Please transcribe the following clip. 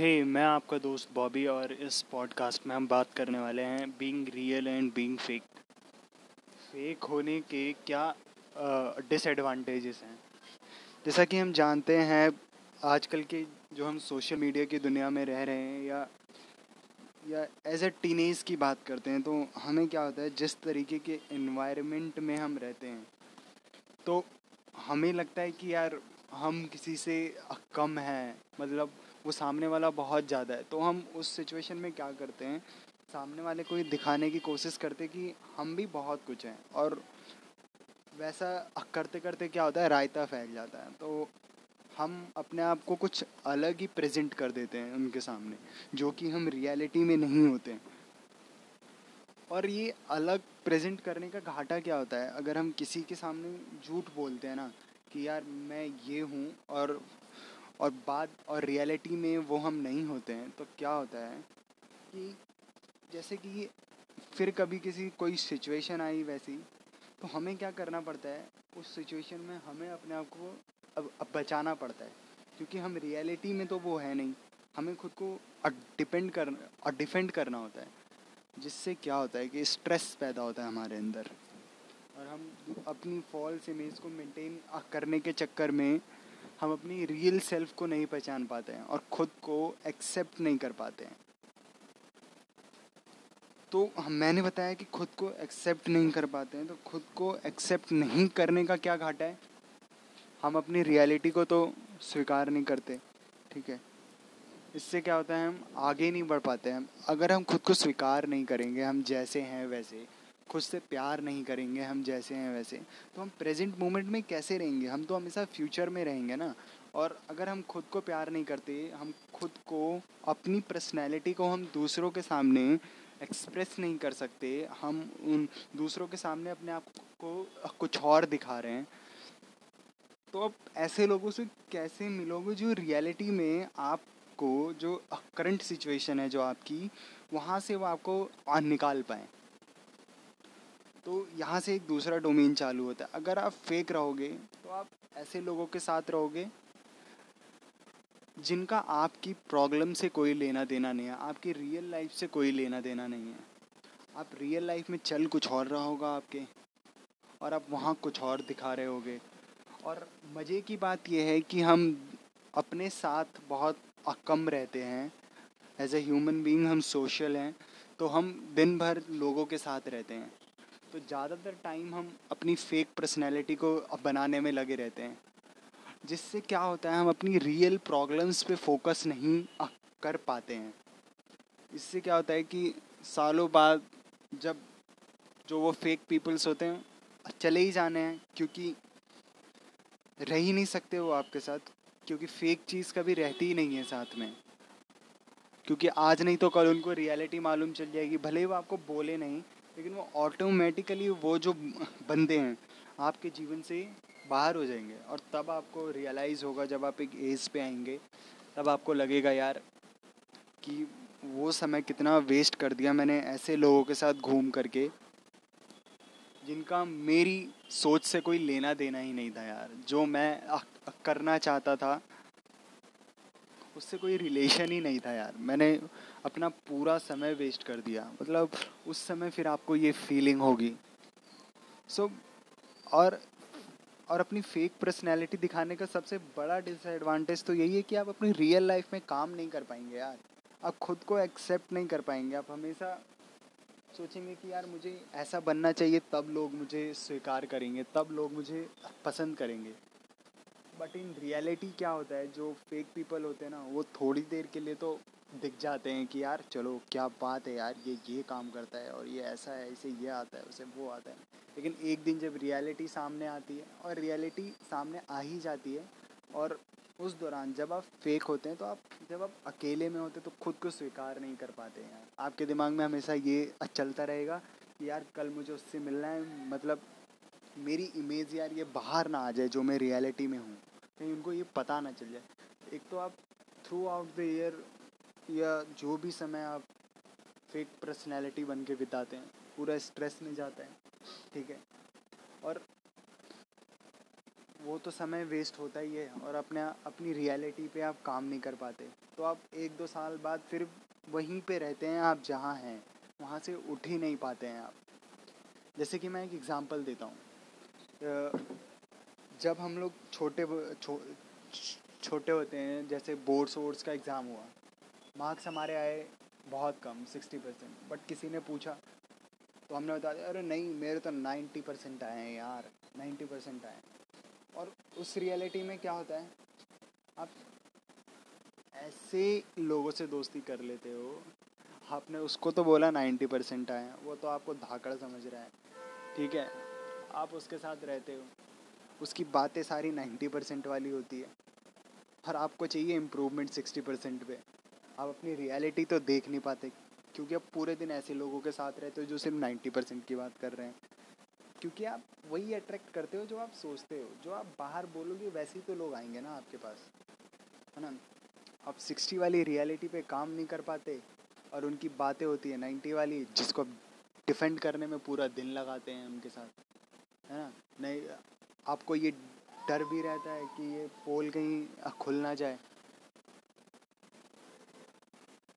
हे hey, मैं आपका दोस्त बॉबी और इस पॉडकास्ट में हम बात करने वाले हैं being real and being fake fake होने के क्या डिसएडवांटेजेस uh, हैं? जैसा कि हम जानते हैं आजकल के जो हम सोशल मीडिया की दुनिया में रह रहे हैं या या एज ए टीनेज की बात करते हैं तो हमें क्या होता है जिस तरीके के इन्वायरमेंट में हम रहते हैं तो हमें लगता है कि यार हम किसी से कम हैं मतलब वो सामने वाला बहुत ज़्यादा है। तो हम उस सिचुएशन में क्या करते हैं, सामने वाले को ये दिखाने की कोशिश करते कि हम भी बहुत कुछ हैं और वैसा करते करते क्या होता है, रायता फैल जाता है। तो हम अपने आप को कुछ अलग ही प्रेजेंट कर देते हैं उनके सामने, जो कि हम रियलिटी में नहीं होते। और ये अलग प्रेजेंट करने का घाटा क्या होता है? अगर हम किसी के सामने झूठ बोलते हैं ना कि यार मैं ये हूँ और और बाद और रियलिटी में वो हम नहीं होते हैं तो क्या होता है कि जैसे कि फिर कभी किसी कोई सिचुएशन आई वैसी तो हमें क्या करना पड़ता है? उस सिचुएशन में हमें अपने आप को अब, अब बचाना पड़ता है क्योंकि हम रियलिटी में तो वो है नहीं। हमें खुद को डिपेंड कर और डिफेंड करना होता है जिससे क्या होता है कि स्ट्रेस पैदा होता है हमारे अंदर। और हम अपनी फॉल्स इमेज को मेंटेन करने के चक्कर में हम अपनी रियल सेल्फ को नहीं पहचान पाते हैं और खुद को एक्सेप्ट नहीं कर पाते हैं। तो मैंने बताया कि खुद को एक्सेप्ट नहीं कर पाते हैं तो खुद को एक्सेप्ट नहीं करने का क्या घाटा है? हम अपनी रियलिटी को तो स्वीकार नहीं करते, ठीक है? इससे क्या होता है, हम आगे नहीं बढ़ पाते हैं। अगर हम खुद को स्वीकार नहीं करेंगे, हम जैसे हैं वैसे खुद से प्यार नहीं करेंगे हम जैसे हैं, वैसे तो हम प्रेजेंट मोमेंट में कैसे रहेंगे? हम तो हमेशा फ्यूचर में रहेंगे ना। और अगर हम खुद को प्यार नहीं करते, हम खुद को अपनी पर्सनैलिटी को हम दूसरों के सामने एक्सप्रेस नहीं कर सकते। हम उन दूसरों के सामने अपने आप को कुछ और दिखा रहे हैं। तो अब ऐसे लोगों से कैसे मिलोगे जो रियलिटी में आपको, जो करंट सिचुएशन है जो आपकी, वहाँ से वो आपको निकाल पाएँ? तो यहाँ से एक दूसरा डोमेन चालू होता है। अगर आप फेक रहोगे तो आप ऐसे लोगों के साथ रहोगे, जिनका आपकी प्रॉब्लम से कोई लेना देना नहीं है, आपकी रियल लाइफ से कोई लेना देना नहीं है। आप रियल लाइफ में चल कुछ और रहा होगा आपके, और आप वहाँ कुछ और दिखा रहे होगे। और मज़े की बात यह है कि हम अपने साथ बहुत कम रहते हैं। एज ए ह्यूमन बींग हम सोशल हैं तो हम दिन भर लोगों के साथ रहते हैं। तो ज़्यादातर टाइम हम अपनी फेक पर्सनैलिटी को बनाने में लगे रहते हैं। जिससे क्या होता है, हम अपनी रियल प्रॉब्लम्स पे फोकस नहीं कर पाते हैं। इससे क्या होता है कि सालों बाद जब जो वो फेक पीपल्स होते हैं, चले ही जाने हैं, क्योंकि रह ही नहीं सकते वो आपके साथ, क्योंकि फेक चीज़ कभी रहती ही नहीं है साथ में। क्योंकि आज नहीं तो कल उनको रियलिटी मालूम चल जाएगी, भले ही वो आपको बोले नहीं लेकिन वो ऑटोमेटिकली वो जो बंदे हैं, आपके जीवन से बाहर हो जाएँगे और तब आपको रियलाइज़ होगा जब आप एक एज पे आएँगे, तब आपको लगेगा यार कि वो समय कितना वेस्ट कर दिया मैंने ऐसे लोगों के साथ घूम करके, जिनका मेरी सोच से कोई लेना देना ही नहीं था यार। जो मैं करना चाहता था उससे कोई रिलेशन ही नहीं था यार। मैंने अपना पूरा समय वेस्ट कर दिया। मतलब उस समय फिर आपको ये फीलिंग होगी। सो so, और और अपनी फेक पर्सनैलिटी दिखाने का सबसे बड़ा डिसएडवांटेज तो यही है कि आप अपनी रियल लाइफ में काम नहीं कर पाएँगे यार। आप खुद को एक्सेप्ट नहीं कर पाएँगे। आप हमेशा सोचेंगे कि यार मुझे ऐसा बनना चाहिए तब लोग मुझे स्वीकार करेंगे तब लोग मुझे पसंद करेंगे। बट इन रियलिटी क्या होता है, जो फेक पीपल होते हैं ना, वो थोड़ी देर के लिए तो दिख जाते हैं कि यार, चलो, क्या बात है यार, ये ये काम करता है और ये ऐसा है, इसे ये आता है, उसे वो आता है। लेकिन एक दिन जब रियलिटी सामने आती है और रियलिटी सामने आ ही जाती है और उस दौरान जब आप फेक होते हैं तो आप, जब आप अकेले में होते हैं तो खुद को स्वीकार नहीं कर पाते हैं। आपके दिमाग में हमेशा ये चलता रहेगा कि यार, कल मुझे उससे मिलना है मतलब मेरी इमेज यार ये बाहर ना आ जाए, जो मैं रियलिटी में हूँ। कहीं उनको ये पता ना चल जाए। एक तो आप थ्रू आउट द ईयर या जो भी समय आप फेक पर्सनैलिटी बन के बिताते हैं, पूरा स्ट्रेस में जाता है, ठीक है? और वो तो समय वेस्ट होता ही है और अपने, अपनी रियलिटी पे आप काम नहीं कर पाते। तो आप एक दो साल बाद फिर वहीं पे रहते हैं, आप जहाँ हैं, वहाँ से उठ ही नहीं पाते हैं आप। जैसे कि मैं एक एग्ज़ाम्पल देता हूँ। जब हम लोग छोटे छो, छोटे होते हैं जैसे बोर्ड्स वोर्ड्स का एग्ज़ाम हुआ मार्क्स हमारे आए बहुत कम सिक्सटी परसेंट बट किसी ने पूछा तो हमने बता दिया अरे नहीं मेरे तो नाइन्टी परसेंट आए हैं यार नाइन्टी परसेंट आए और उस रियलिटी में क्या होता है आप ऐसे लोगों से दोस्ती कर लेते हो आपने उसको तो बोला नाइन्टी परसेंट आए वो तो आपको धाकड़ समझ रहा है ठीक है? आप उसके साथ रहते हो। उसकी बातें सारी नाइन्टी परसेंट वाली होती है। और आपको चाहिए इम्प्रूवमेंट सिक्सटी परसेंट पे। आप अपनी रियलिटी तो देख नहीं पाते, क्योंकि आप पूरे दिन ऐसे लोगों के साथ रहते हो जो सिर्फ़ नाइन्टी परसेंट की बात कर रहे हैं। क्योंकि आप वही अट्रैक्ट करते हो जो आप सोचते हो। जो आप बाहर बोलोगे, वैसे ही तो लोग आएँगे ना आपके पास। है ना? आप सिक्सटी वाली रियलिटी पे काम नहीं कर पाते, और उनकी बातें होती है नाइन्टी वाली, जिसको डिफेंड करने में पूरा दिन लगाते हैं उनके साथ। है ना? नहीं आपको ये डर भी रहता है कि ये पोल कहीं खुल ना जाए?